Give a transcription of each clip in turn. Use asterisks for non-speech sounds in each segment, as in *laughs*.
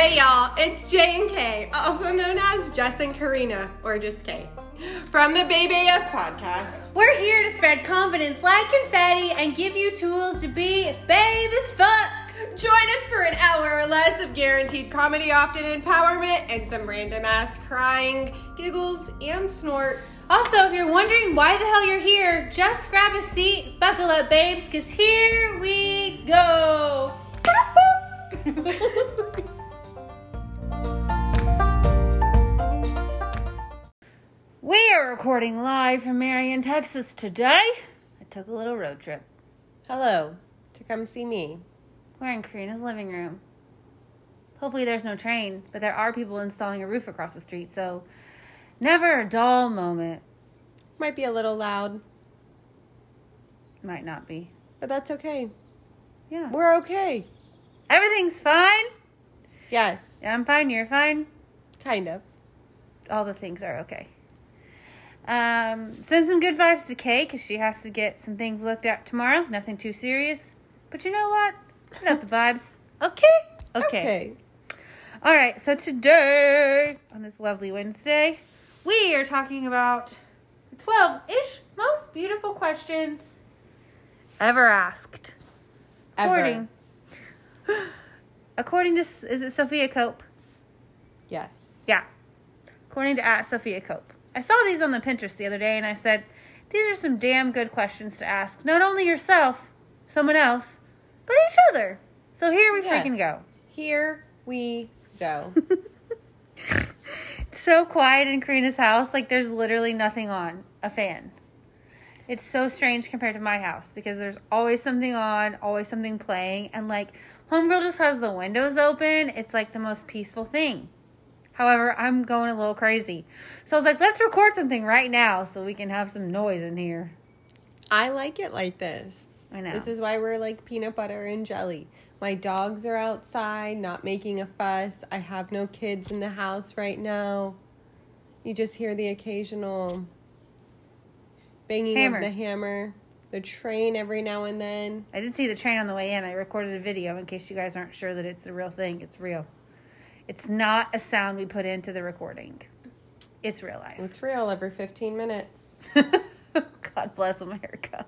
Hey y'all, it's J and K, also known as Jess and Karina, or just K, from the Baby AF podcast. We're here to spread confidence like confetti and give you tools to be babe as fuck. Join us for an hour or less of guaranteed comedy, often empowerment, and some random ass crying, giggles, and snorts. Also, if you're wondering why the hell you're here, just grab a seat, buckle up, babes, because here we go. *laughs* we are recording live from Marion, Texas today. I took a little road trip. Hello, to come see me. We're in Karina's living room. Hopefully, there's no train, but there are people installing a roof across the street, so never a dull moment. Might be a little loud, Might not be. but that's okay. Yeah. We're okay. Everything's fine. Yes, I'm fine. You're fine. kind of. All the things are okay. Um, send some good vibes to Kay because she has to get some things looked at tomorrow. Nothing too serious. But you know what? Put out the vibes. Okay? Okay. Okay. All right. So today, on this lovely Wednesday, we are talking about 12 ish most beautiful questions ever asked. Ever. According, according to, is it Sophia Cope? Yes. Yeah. According to at Sophia Cope. I saw these on the Pinterest the other day and I said, these are some damn good questions to ask. Not only yourself, someone else, but each other. So here we Yes. freaking go. Here we go. *laughs* It's so quiet in Karina's house, like there's literally nothing on. A fan. It's so strange compared to my house because there's always something on, always something playing, and like Homegirl just has the windows open. It's like the most peaceful thing. However, I'm going a little crazy. So I was like, let's record something right now so we can have some noise in here. I like it like this. I know. This is why we're like peanut butter and jelly. My dogs are outside, not making a fuss. I have no kids in the house right now. You just hear the occasional banging Hammer. of the hammer, the train every now and then. I did see the train on the way in. I recorded a video in case you guys aren't sure that it's a real thing. It's real. It's not a sound we put into the recording. It's real life. It's real every 15 minutes. *laughs* God bless America.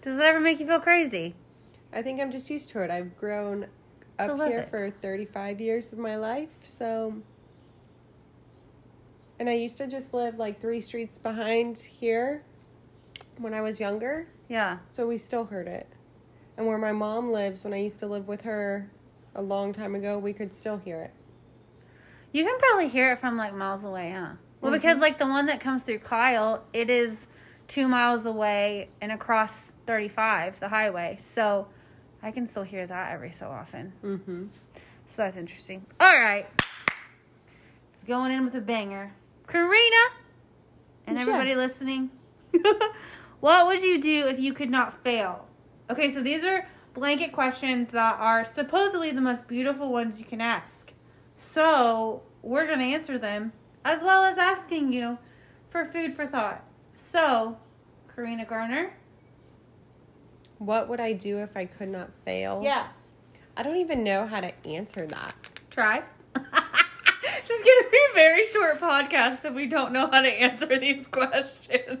Does it ever make you feel crazy? I think I'm just used to it. I've grown up here it. for 35 years of my life, so and I used to just live like 3 streets behind here when I was younger, Yeah. so we still heard it. And where my mom lives, when I used to live with her a long time ago, we could still hear it. You can probably hear it from like miles away, huh? Well, because like the one that comes through Kyle, it is two miles away and across 35, the highway. So I can still hear that every so often. Mhm. So that's interesting. All right. It's going in with a banger. Karina and everybody listening. *laughs* what would you do if you could not fail? Okay, so these are blanket questions that are supposedly the most beautiful ones you can ask. So we're going to answer them as well as asking you for food for thought. So, Karina Garner. What would I do if I could not fail? Yeah. I don't even know how to answer that. Try. *laughs* this is going to be a very short podcast if we don't know how to answer these questions.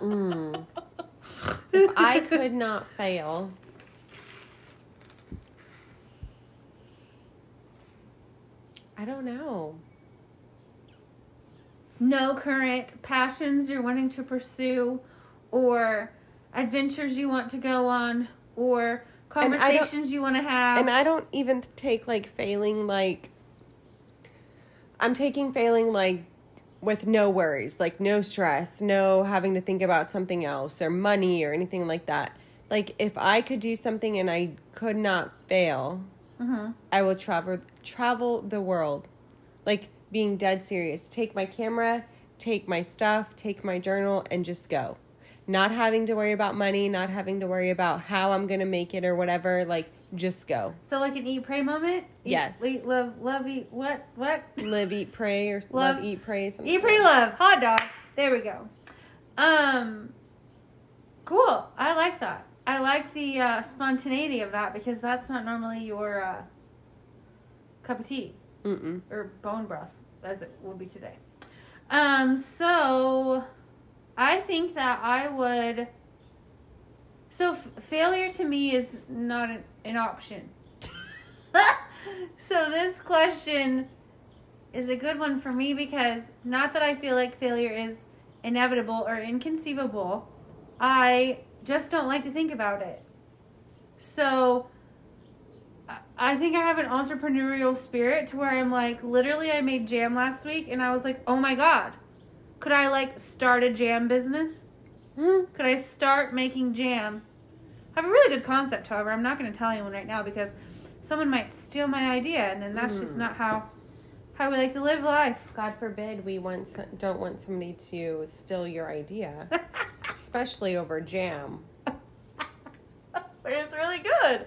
Mm. *laughs* if I could not fail, I don't know. no current passions you're wanting to pursue or adventures you want to go on or And I don't- conversations you want to have. And I don't even take like failing like I'm taking failing like with no worries, like no stress, no having to think about something else or money or anything like that. Like if I could do something and I could not fail, Mhm. I will travel travel the world. Like being dead serious. Take my camera, take my stuff, take my journal and just go. Not having to worry about money, not having to worry about how I'm going to make it or whatever, like just go. So like an eat pray moment. Eat, Yes. Eat, love, love, eat. What? What? Live, eat, pray or *laughs* love, Love- eat, pray something. Eat, pray, love. Hot dog. There we go. Um. Cool. I like that. I like the uh, spontaneity of that because that's not normally your uh, cup of tea Mm-mm. or bone broth, as it will be today. Um, so I think that I would. So f- failure to me is not an, an option. *laughs* so this question is a good one for me because not that I feel like failure is inevitable or inconceivable, I just don't like to think about it. So I- think I have an entrepreneurial spirit to where I'm like, literally, I made jam last week and I was like, oh my God, could I like start a jam business? Hmm. Could I start making jam? I have a really good concept, however. I'm not going to tell anyone right now because someone might steal my idea and then that's just Hmm. not how how we like to live life. God forbid we want don't want somebody to steal your idea, *laughs* especially over jam. but it's really good.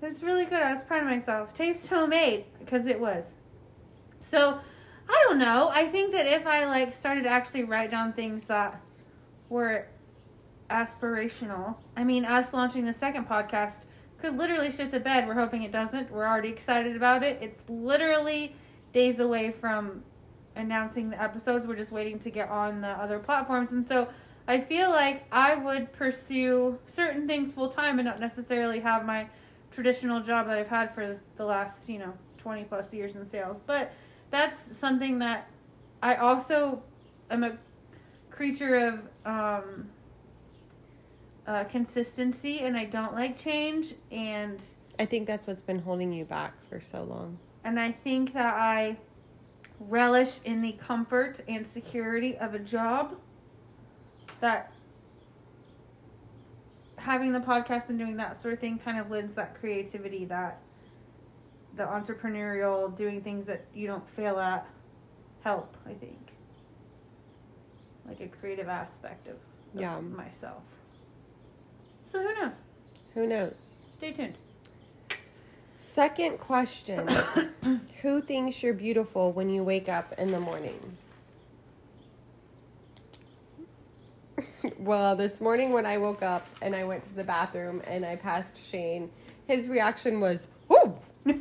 It's really good. I was proud of myself. Taste homemade because it was. So, I don't know. I think that if I like started to actually write down things that were aspirational. I mean, us launching the second podcast could literally shit the bed. We're hoping it doesn't. We're already excited about it. It's literally days away from announcing the episodes. We're just waiting to get on the other platforms. And so I feel like I would pursue certain things full time and not necessarily have my traditional job that I've had for the last, you know, 20 plus years in sales. But that's something that I also am a creature of um, uh, consistency and I don't like change. And I think that's what's been holding you back for so long. and I think that I relish in the comfort and security of a job that having the podcast and doing that sort of thing kind of lends that creativity that the entrepreneurial doing things that you don't fail at help i think like a creative aspect of, of Yeah. myself so who knows Who knows? stay tuned Second question *coughs* Who thinks you're beautiful when you wake up in the morning? *laughs* well, this morning when I woke up and I went to the bathroom and I passed Shane, his reaction was, Whoo! *laughs*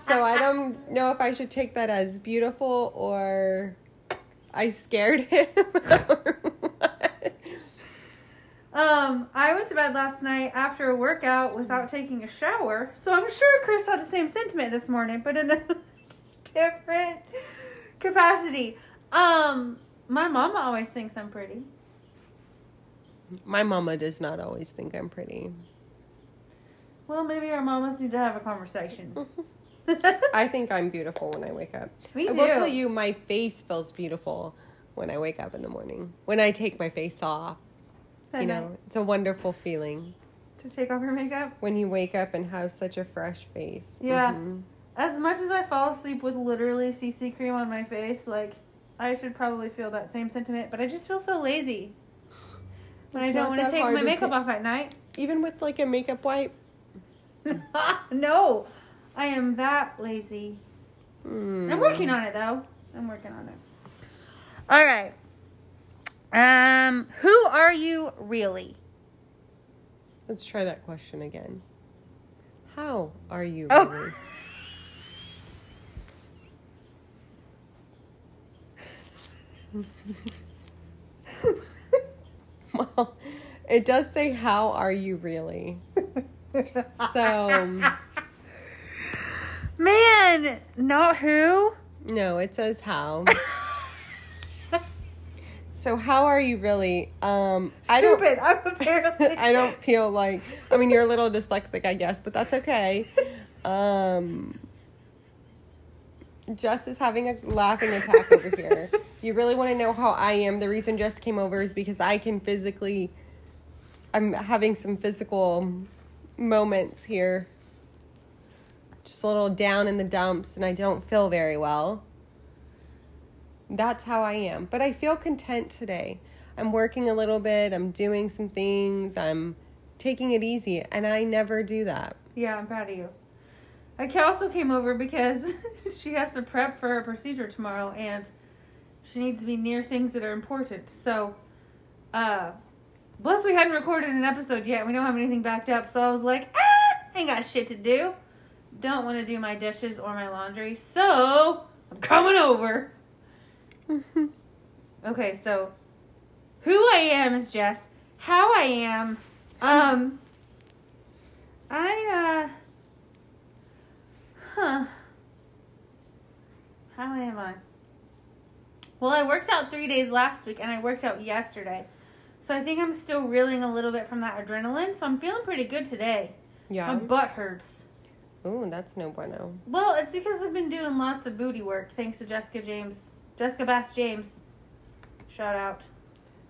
so I don't know if I should take that as beautiful or I scared him. *laughs* Um, I went to bed last night after a workout without taking a shower, so I'm sure Chris had the same sentiment this morning, but in a different capacity. Um, my mama always thinks I'm pretty. My mama does not always think I'm pretty. Well, maybe our mamas need to have a conversation. *laughs* *laughs* I think I'm beautiful when I wake up. Me I will tell you, my face feels beautiful when I wake up in the morning. When I take my face off, you know, it's a wonderful feeling to take off your makeup. when you wake up and have such a fresh face. Yeah. Mhm. As much as I fall asleep with literally CC cream on my face, like I should probably feel that same sentiment, but I just feel so lazy when I don't want to take my makeup ta- off at night. Even with like a makeup wipe. *laughs* no, I am that lazy. Mm. I'm working on it though. I'm working on it. All right. Um, who are you really? Let's try that question again. How are you Oh. really? *laughs* *laughs* well, it does say, How are you really? So, man, not who. no, it says how. *laughs* So, how are you really? Um, I don't. Stupid. I'm apparently. *laughs* I don't feel like. I mean, you're a little dyslexic, I guess, but that's okay. Um, Jess is having a laughing attack over here. You really want to know how I am? The reason Jess came over is because I can physically. I'm having some physical moments here. Just a little down in the dumps, and I don't feel very well. That's how I am. But I feel content today. I'm working a little bit, I'm doing some things, I'm taking it easy, and I never do that. Yeah, I'm proud of you. I also came over because *laughs* she has to prep for her procedure tomorrow, and she needs to be near things that are important. So, uh, plus we hadn't recorded an episode yet. We don't have anything backed up, so I was like, ah, I ain't got shit to do. don't want to do my dishes or my laundry, so I'm coming over. *laughs* Okay, so who I am is Jess. How I am, um, I, uh, huh. How am I? Well, I worked out three days last week and I worked out yesterday. So I think I'm still reeling a little bit from that adrenaline. So I'm feeling pretty good today. Yeah. My butt hurts. Ooh, that's no bueno. Well, it's because I've been doing lots of booty work thanks to Jessica James. Jessica Bass James. Shout out.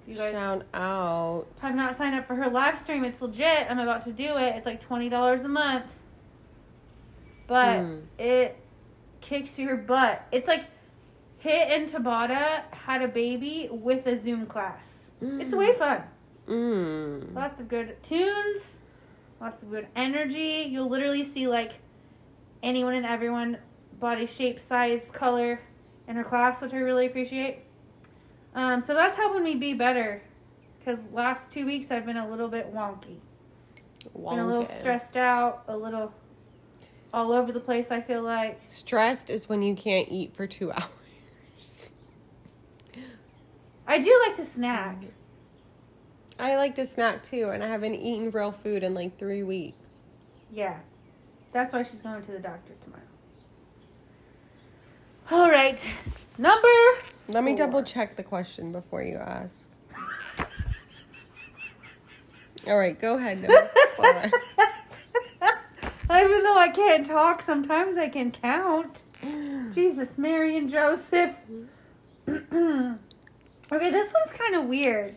You guys Shout out. have not signed up for her live stream, it's legit. I'm about to do it. It's like $20 a month. But Hmm. it kicks your butt. It's like HIIT and Tabata had a baby with a Zoom class. It's Mm. way fun. Mm. Lots of good tunes, lots of good energy. You'll literally see like anyone and everyone, body shape, size, color in her class, which I really appreciate. Um, so that's helping me be better because last two weeks I've been a little bit wonky, been a little stressed out, a little all over the place. I feel like Stressed is when you can't eat for two *laughs* hours. I do like to snack. I like to snack too, and I haven't eaten real food in like three weeks. Yeah, that's why she's going to the doctor tomorrow. All right, number Let me Four. double check the question before you ask. All right, go ahead. Number four. *laughs* Even though I can't talk, sometimes I can count. Jesus, Mary and Joseph. *clears throat* okay, this one's kind of weird.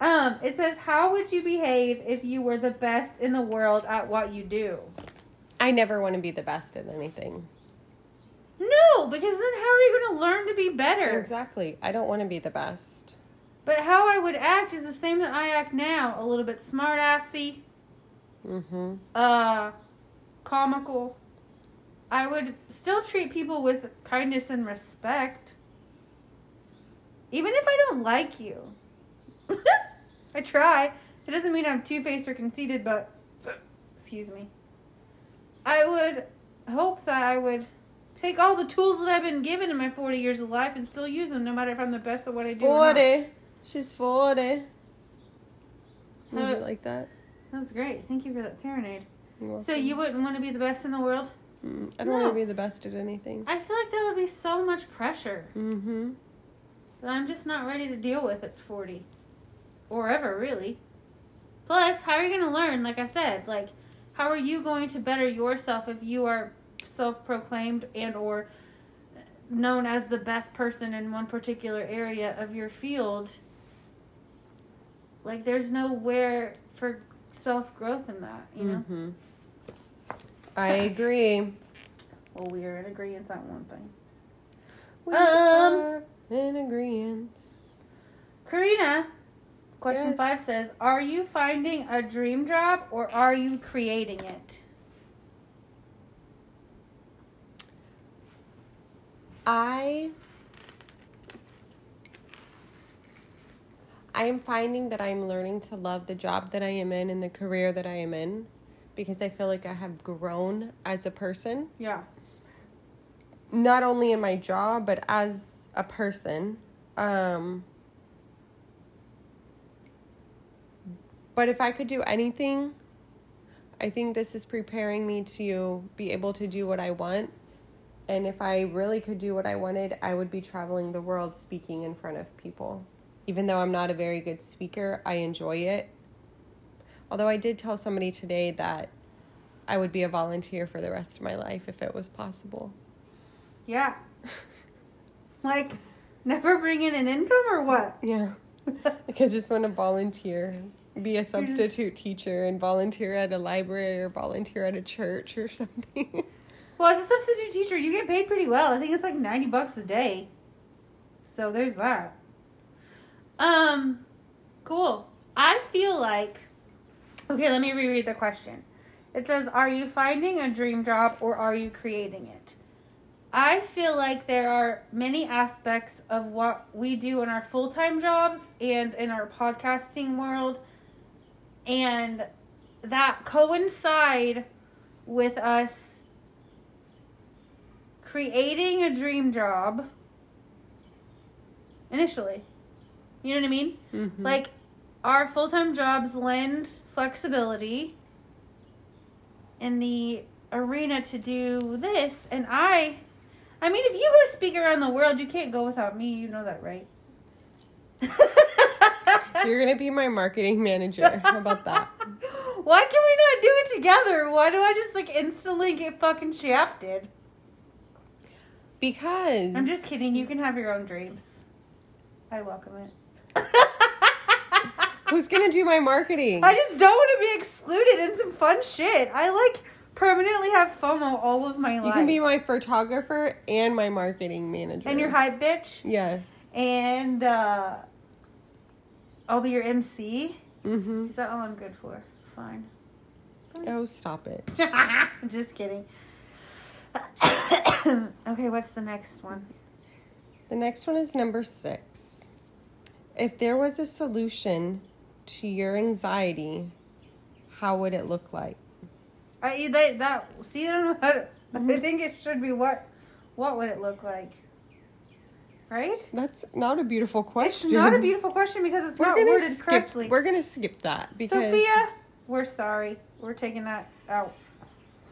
Um, it says, "How would you behave if you were the best in the world at what you do?" I never want to be the best at anything. No, because then how are you going to learn to be better? Exactly. I don't want to be the best. But how I would act is the same that I act now. A little bit smart assy, Mm-hmm. uh, comical. I would still treat people with kindness and respect. Even if I don't like you. *laughs* I try. It doesn't mean I'm two faced or conceited, but *clears throat* excuse me. I would hope that I would take all the tools that I've been given in my 40 years of life and still use them no matter if I'm the best at what I do. or not. Forty. She's forty. Would you Uh, like that? That was great. Thank you for that serenade. So you wouldn't want to be the best in the world? Mm, I don't want to be the best at anything. I feel like that would be so much pressure Mm-hmm. that I'm just not ready to deal with at 40. Or ever, really. Plus, how are you going to learn? Like I said, like, how are you going to better yourself if you are self-proclaimed and or known as the best person in one particular area of your field? Like, there's nowhere for self-growth in that, you know? Mm-hmm. I agree. Well, we are in agreement on one thing. We Um, are in agreement. Karina, question Yes. five says, "Are you finding a dream job or are you creating it?" I I am finding that I'm learning to love the job that I am in and the career that I am in because I feel like I have grown as a person, Yeah. not only in my job but as a person. Um but if I could do anything, I think this is preparing me to be able to do what I want. And if I really could do what I wanted, I would be traveling the world speaking in front of people. Even though I'm not a very good speaker, I enjoy it. Although I did tell somebody today that I would be a volunteer for the rest of my life if it was possible. Yeah. *laughs* Like, never bring in an income or what? Yeah. Like I just want to volunteer, be a substitute teacher and volunteer at a library or volunteer at a church or *laughs* something. Well, as a substitute teacher, you get paid pretty well. I think it's like 90 bucks a day. So there's that. Um, cool. I feel like Okay, let me reread the question. It says, "Are you finding a dream job or are you creating it?" I feel like there are many aspects of what we do in our full-time jobs and in our podcasting world and that coincide with us creating a dream job initially. You know what I mean? Mhm. Like our full-time jobs lend flexibility in the arena to do this and I I mean if you go speak around the world, you can't go without me, you know that, right? *laughs* You're gonna be my marketing manager. How about that? *laughs* Why can we not do it together? Why do I just like instantly get fucking shafted? Because I'm just kidding. You can have your own dreams. I welcome it. *laughs* who's gonna do my marketing? I just don't want to be excluded in some fun shit. I like permanently have FOMO all of my life. you can be my photographer and my marketing manager. and your hype bitch. Yes. And uh I'll be your MC. Mm-hmm. Is that all I'm good for? Fine. Oh, stop it. *laughs* I'm just kidding. *coughs* okay, what's the next one? The next one is number six. If there was a solution to your anxiety, how would it look like? I that, that see I don't know how to, I mm-hmm. think it should be what what would it look like? Right? That's not a beautiful question. It's not a beautiful question because it's We're not gonna worded skip. correctly. We're gonna skip that because Sophia, we're sorry. We're taking that out.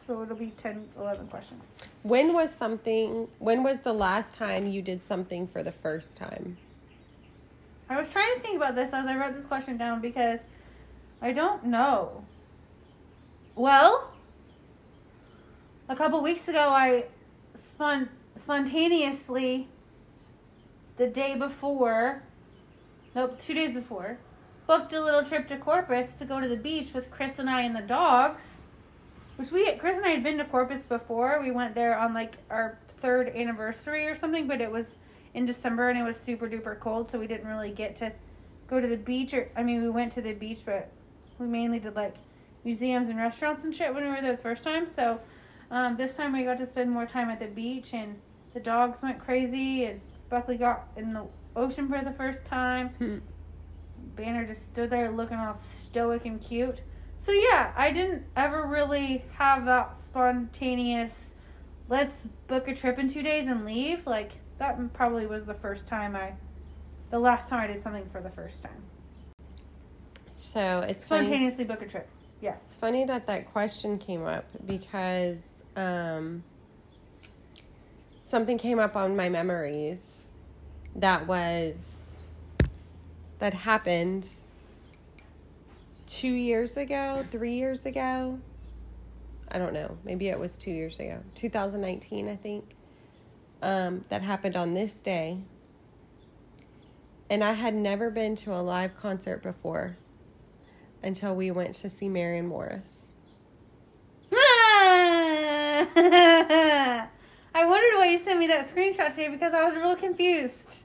So it'll be 10, 11 questions. when was something? When was the last time you did something for the first time? I was trying to think about this as I wrote this question down because I don't know. Well, a couple weeks ago, I spon- spontaneously, the day before, nope, two days before, booked a little trip to Corpus to go to the beach with Chris and I and the dogs. Which we, Chris and I had been to Corpus before. We went there on like our third anniversary or something, but it was in December and it was super duper cold, so we didn't really get to go to the beach. Or I mean, we went to the beach, but we mainly did like museums and restaurants and shit when we were there the first time. So um, this time we got to spend more time at the beach, and the dogs went crazy, and Buckley got in the ocean for the first time. Hmm. Banner just stood there looking all stoic and cute. So yeah, I didn't ever really have that spontaneous let's book a trip in 2 days and leave. Like that probably was the first time I the last time I did something for the first time. So it's funny. Spontaneously book a trip. Yeah. It's funny that that question came up because um, something came up on my memories that was that happened two years ago, three years ago. I don't know. Maybe it was two years ago, 2019, I think. Um, that happened on this day. And I had never been to a live concert before until we went to see Maren Morris. *laughs* I wondered why you sent me that screenshot today because I was real confused.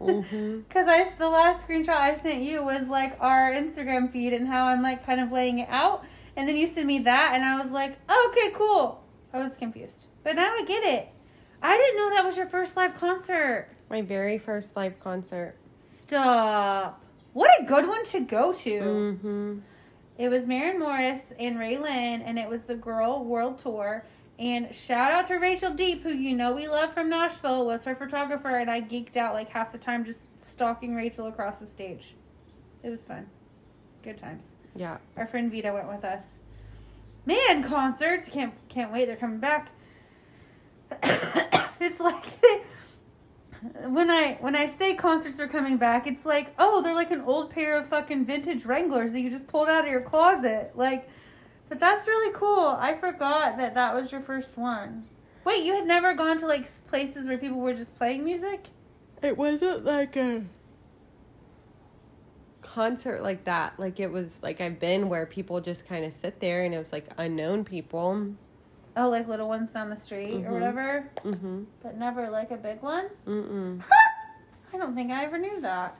Mm-hmm. *laughs* Because I the last screenshot I sent you was like our Instagram feed and how I'm like kind of laying it out, and then you sent me that, and I was like, oh, okay, cool. I was confused, but now I get it. I didn't know that was your first live concert. My very first live concert. Stop. What a good one to go to. Mm-hmm. It was Maren Morris and RaeLynn, and it was the Girl World Tour. And shout out to Rachel Deep, who you know we love from Nashville, was her photographer, and I geeked out like half the time just stalking Rachel across the stage. It was fun. Good times. Yeah. Our friend Vita went with us. Man, concerts! Can't can't wait. They're coming back. *coughs* it's like *laughs* they, when I when I say concerts are coming back, it's like oh they're like an old pair of fucking vintage Wranglers that you just pulled out of your closet. Like, but that's really cool. I forgot that that was your first one. Wait, you had never gone to like places where people were just playing music? It wasn't like a concert like that. Like it was like I've been where people just kind of sit there and it was like unknown people. Oh, like little ones down the street or Mhm. whatever, Mm-hmm. but never like a big one. Mm-mm. *laughs* I don't think I ever knew that.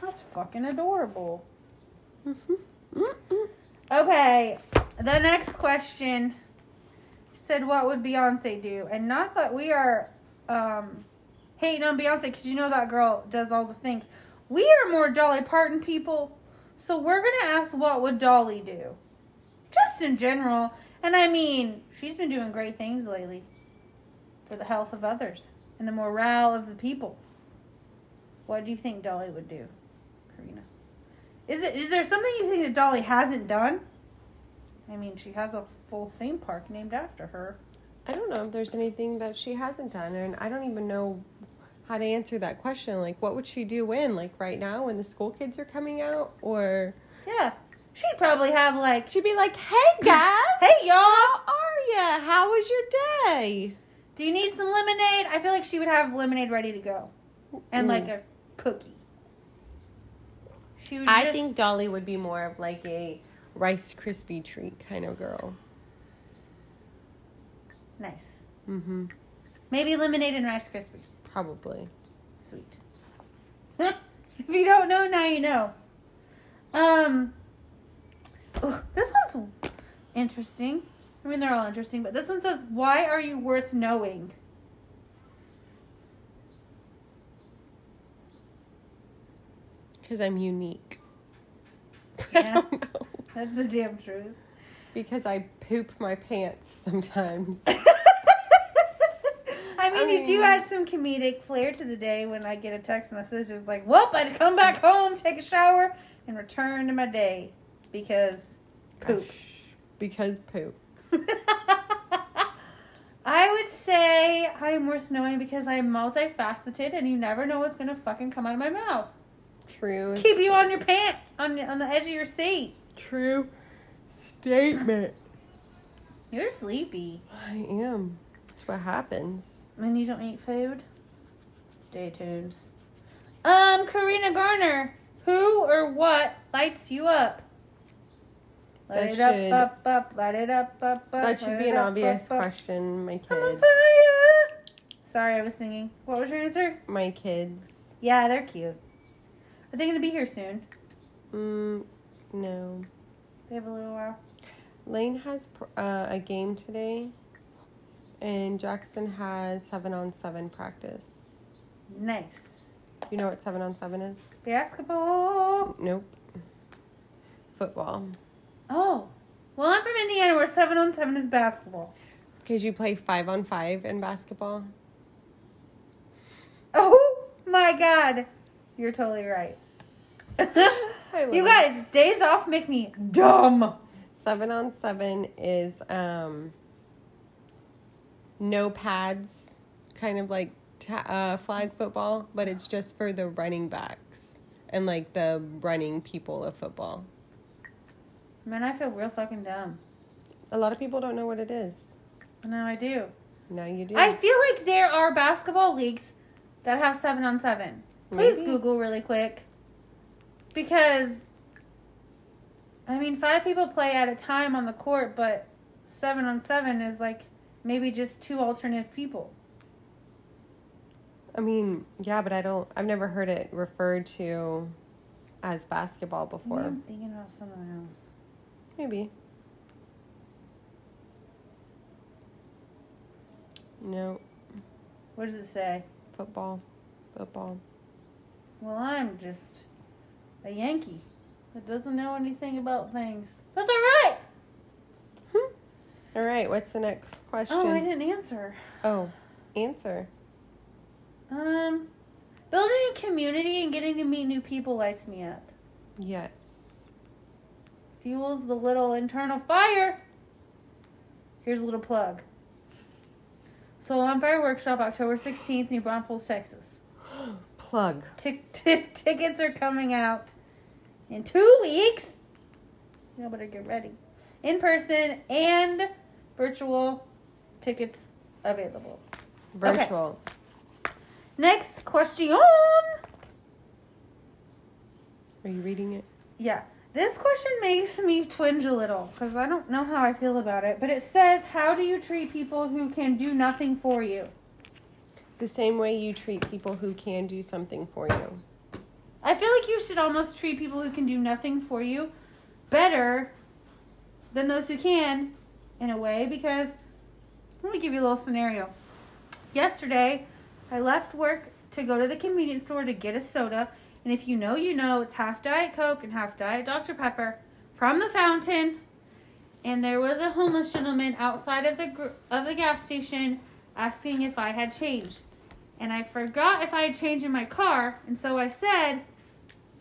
That's fucking adorable. Okay, the next question said, "What would Beyonce do?" And not that we are um, hating on Beyonce because you know that girl does all the things. We are more Dolly Parton people, so we're gonna ask, "What would Dolly do?" Just in general, and I mean, she's been doing great things lately. for the health of others and the morale of the people. What do you think Dolly would do, Karina? Is it is there something you think that Dolly hasn't done? I mean, she has a full theme park named after her. I don't know if there's anything that she hasn't done, and I don't even know how to answer that question. Like, what would she do when? Like, right now when the school kids are coming out? Or Yeah, she'd probably have like, she'd be like, hey guys, "Hey y'all, how are ya? How was your day? do you need some lemonade?" I feel like she would have lemonade ready to go, and Mm. like a cookie. She would. I just- think Dolly would be more of like a Rice Krispie treat kind of girl. nice. Mm-hmm. Maybe lemonade and Rice Krispies. Probably. Sweet. *laughs* if you don't know, now you know. Um, ooh, this one's interesting. I mean, they're all interesting, but this one says, "Why are you worth knowing?" Because I'm unique. *laughs* Yeah. I don't know. That's the damn truth. Because I poop my pants sometimes. *laughs* I mean, I you do add some comedic flair to the day when I get a text message. It's like, "Well, I'd come back home, take a shower, and return to my day because poop." Because poop. *laughs* I would say I'm worth knowing because I'm multifaceted and you never know what's gonna fucking come out of my mouth. True. Keep you on your pant on the, on the edge of your seat. True statement. You're sleepy. I am. That's what happens. When you don't eat food? Stay tuned. Um, Karina Garner, who or what lights you up? Light That it should- up, up, up, light it up, up, up. That should be an up, obvious up, question. My I'm on kids. fire. Sorry, I was singing. What was your answer? My kids. Yeah, they're cute. Are they gonna be here soon? Mm, no. They have a little while. Lane has uh, a game today, and Jackson has seven on seven practice. Nice. You know what seven on seven is? Basketball. Nope. Football. Oh. Well, I'm from Indiana where 7 on 7 is basketball. Because you play five on five in basketball. Oh my god. You're totally right. *laughs* you it. guys, days off make me dumb. Seven on seven is um, no pads, kind of like ta- uh, flag football, but it's just for the running backs and like the running people of football. Man, I feel real fucking dumb. A lot of people don't know what it is. Now I do. Now you do. I feel like there are basketball leagues that have 7 on 7. Please Maybe. Google really quick. Because, I mean, five people play at a time on the court, but 7 on 7 is like maybe just two alternative people. I mean, yeah, but I don't. I've never heard it referred to as basketball before. I'm thinking about something else. Maybe. No, What does it say? football. Football. Well, I'm just a Yankee that doesn't know anything about things. That's all right. All right, what's the next question? Oh, I didn't answer. Oh, answer. Um, building a community and getting to meet new people lights me up. Yes. Fuels the little internal fire. Here's a little plug. Soul on Fire Workshop, October 16th, New Braunfels, Texas. *gasps* Plug. Tick tick tickets are coming out in two weeks. You better get ready. In person and virtual tickets available. Virtual. Next question. Are you reading it? Yeah. This question makes me twinge a little because I don't know how I feel about it. But it says, How do you treat people who can do nothing for you? The same way you treat people who can do something for you. I feel like you should almost treat people who can do nothing for you better than those who can, in a way, because let me give you a little scenario. Yesterday, I left work to go to the convenience store to get a soda, and if you know, you know, it's half Diet Coke and half Diet Dr. Pepper from the fountain. And there was a homeless gentleman outside of the gr- of the gas station asking if I had changed. And I forgot if I had changed in my car, and so I said,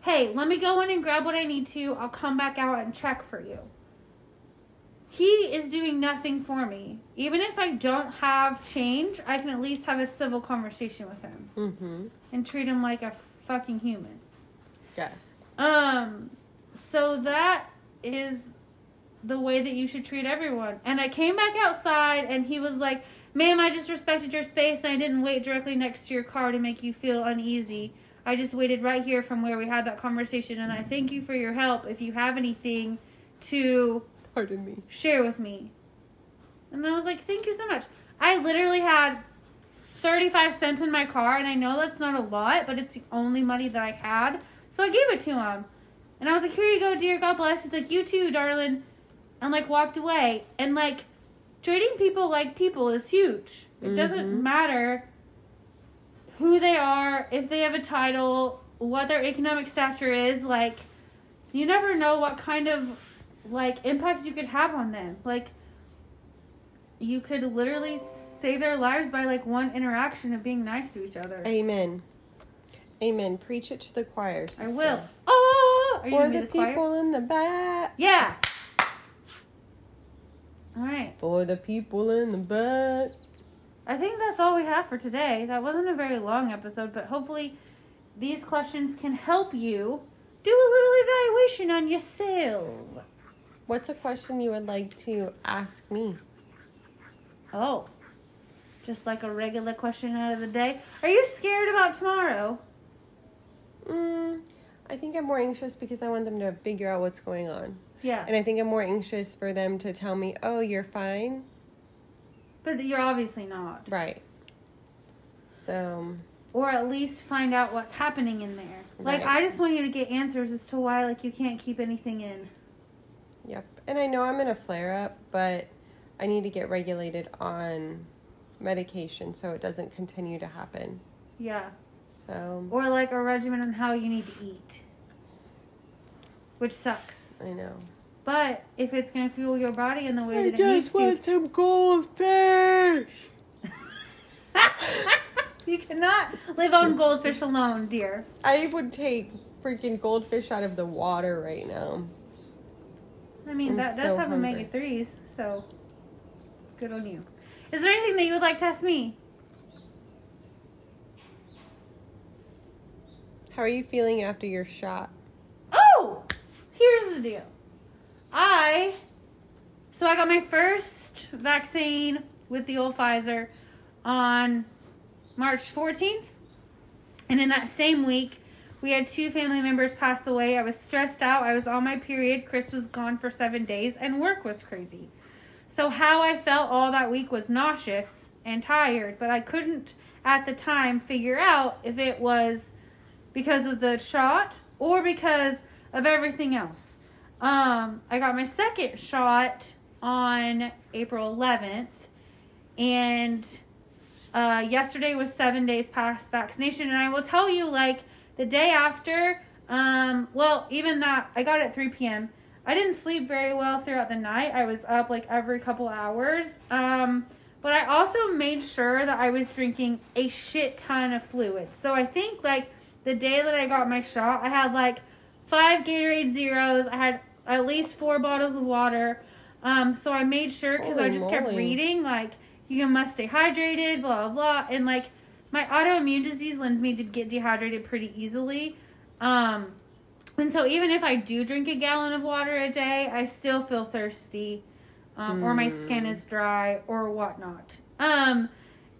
Hey, let me go in and grab what I need to. I'll come back out and check for you. He is doing nothing for me. Even if I don't have change, I can at least have a civil conversation with him Mm-hmm. and treat him like a fucking human. Yes. Um, so that is the way that you should treat everyone. And I came back outside and he was like, Ma'am, I just respected your space and I didn't wait directly next to your car to make you feel uneasy. I just waited right here from where we had that conversation and I thank you for your help if you have anything to Pardon me. share with me. And I was like, thank you so much. I literally had 35 cents in my car, and I know that's not a lot, but it's the only money that I had. So I gave it to him. And I was like, here you go, dear. God bless. He's like, you too, darling. And like walked away. And like, treating people like people is huge. It doesn't Mhm. matter who they are, if they have a title, what their economic stature is. Like, you never know what kind of like impact you could have on them. Like you could literally save their lives by like one interaction of being nice to each other. Amen. Amen. Preach it to the choir. I will. Oh, are you For the the people in the back. Yeah. All right. For the people in the back. I think that's all we have for today. That wasn't a very long episode, but hopefully these questions can help you do a little evaluation on yourself. What's a question you would like to ask me? Oh. Just like a regular question out of the day. Are you scared about tomorrow? Mm, I think I'm more anxious because I want them to figure out what's going on. Yeah. And I think I'm more anxious for them to tell me, oh, you're fine. But you're obviously not. Right. So, Or at least find out what's happening in there. Like Right. I just want you to get answers as to why like you can't keep anything in. yep. And I know I'm in a flare up, but I need to get regulated on medication so it doesn't continue to happen. Yeah. So, Or like a regimen on how you need to eat. Which sucks. I know. But if it's gonna fuel your body in the way I that it needs to, I just needs want some goldfish. *laughs* you cannot live on goldfish alone, dear. I would take freaking goldfish out of the water right now. I mean, I'm that does so have omega threes, so good on you. Is there anything that you would like to ask me? How are you feeling after your shot? Oh, here's the deal. I so I got my first vaccine with the old Pfizer on March 14th. And in that same week, we had two family members pass away. I was stressed out. I was on my period. Chris was gone for 7 days and work was crazy. So how I felt all that week was nauseous and tired, but I couldn't at the time figure out if it was because of the shot or because of everything else. Um, I got my second shot on April 11th, and uh, yesterday was seven days past vaccination. And I will tell you, like, the day after, um, well, even that, I got it at 3 p.m. I didn't sleep very well throughout the night. I was up like every couple hours. Um, but I also made sure that I was drinking a shit ton of fluid. So I think like the day that I got my shot, I had like five Gatorade Zeros. I had at least four bottles of water. Um, so I made sure because I just kept reading like you must stay hydrated, blah blah blah, and like my autoimmune disease lends me to get dehydrated pretty easily. Um, and so even if I do drink a gallon of water a day, I still feel thirsty, um, or my skin Mm. is dry or whatnot. Um,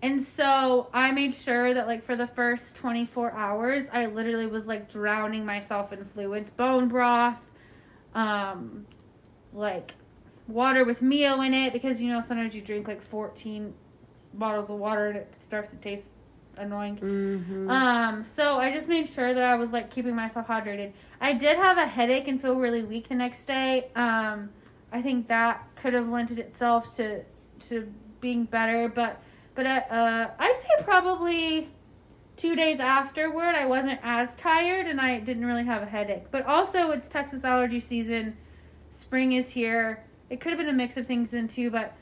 and so I made sure that like for the first 24 hours, I literally was like drowning myself in fluids, bone broth, um, like water with Mio in it because you know sometimes you drink like 14 bottles of water and it starts to taste annoying. Mm-hmm. Um, so I just made sure that I was like keeping myself hydrated. I did have a headache and feel really weak the next day. Um, I think that could have lent itself to to being better, but but uh, uh, I'd say probably two days afterward I wasn't as tired and I didn't really have a headache. But also it's Texas allergy season. Spring is here. It could have been a mix of things then too, but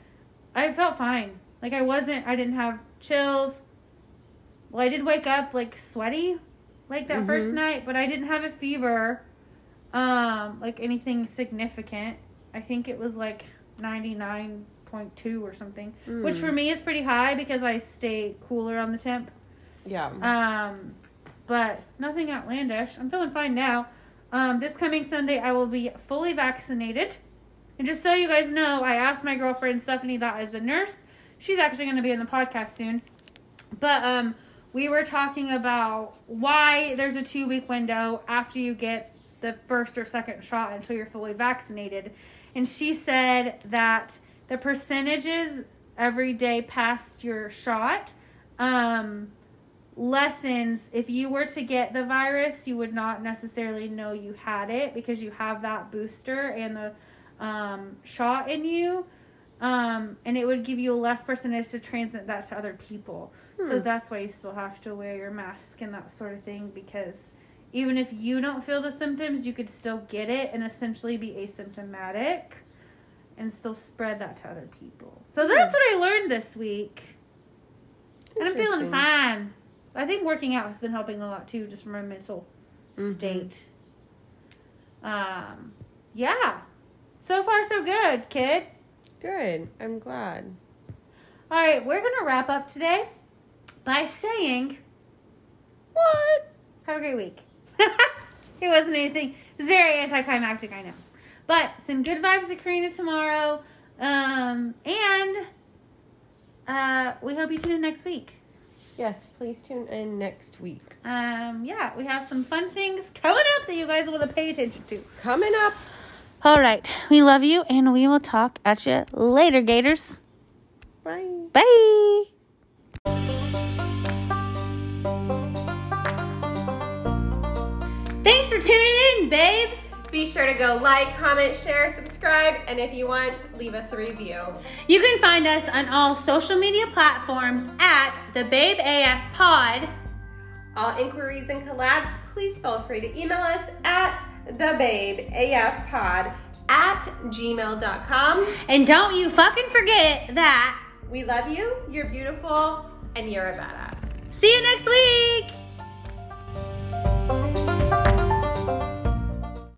I felt fine. Like I wasn't. I didn't have chills. Well, I did wake up like sweaty, like that first Mhm. night, but I didn't have a fever, um, like anything significant. I think it was like ninety nine point two or something, which Mm. for me is pretty high because I stay cooler on the temp. Yeah. Um, but nothing outlandish. I'm feeling fine now. Um, this coming Sunday, I will be fully vaccinated. And just so you guys know, I asked my girlfriend Stephanie that as a nurse. She's actually going to be in the podcast soon. But um, we were talking about why there's a two week window after you get the first or second shot until you're fully vaccinated. And she said that the percentages every day past your shot um, lessens if you were to get the virus you would not necessarily know you had it because you have that booster and the um, shot in you um, and it would give you less percentage to transmit that to other people so Hmm. that's why you still have to wear your mask and that sort of thing because even if you don't feel the symptoms you could still get it and essentially be asymptomatic and still spread that to other people so that's what i learned this week and I'm feeling fine. So I think working out has been helping a lot too, just from my mental Mhm. state. Um, yeah. So far, so good, kid. Good. I'm glad. All right, we're gonna wrap up today by saying, What? "Have a great week." *laughs* it wasn't anything. It was very anticlimactic, I know, but some good vibes to Karina tomorrow. Um, and uh, we hope you tune in next week. Yes, please tune in next week. Um, yeah, we have some fun things coming up that you guys want to pay attention to. Coming up. All right, we love you, and we will talk at you later, Gators. Bye. Bye. Thanks for tuning in, babes. Be sure to go like, comment, share, subscribe, and if you want, leave us a review. You can find us on all social media platforms at the Babe AF Pod. All inquiries and collabs, please feel free to email us at thebabeafpod at gmail.com. And don't you fucking forget that. We love you, you're beautiful, and you're a badass. See you next week.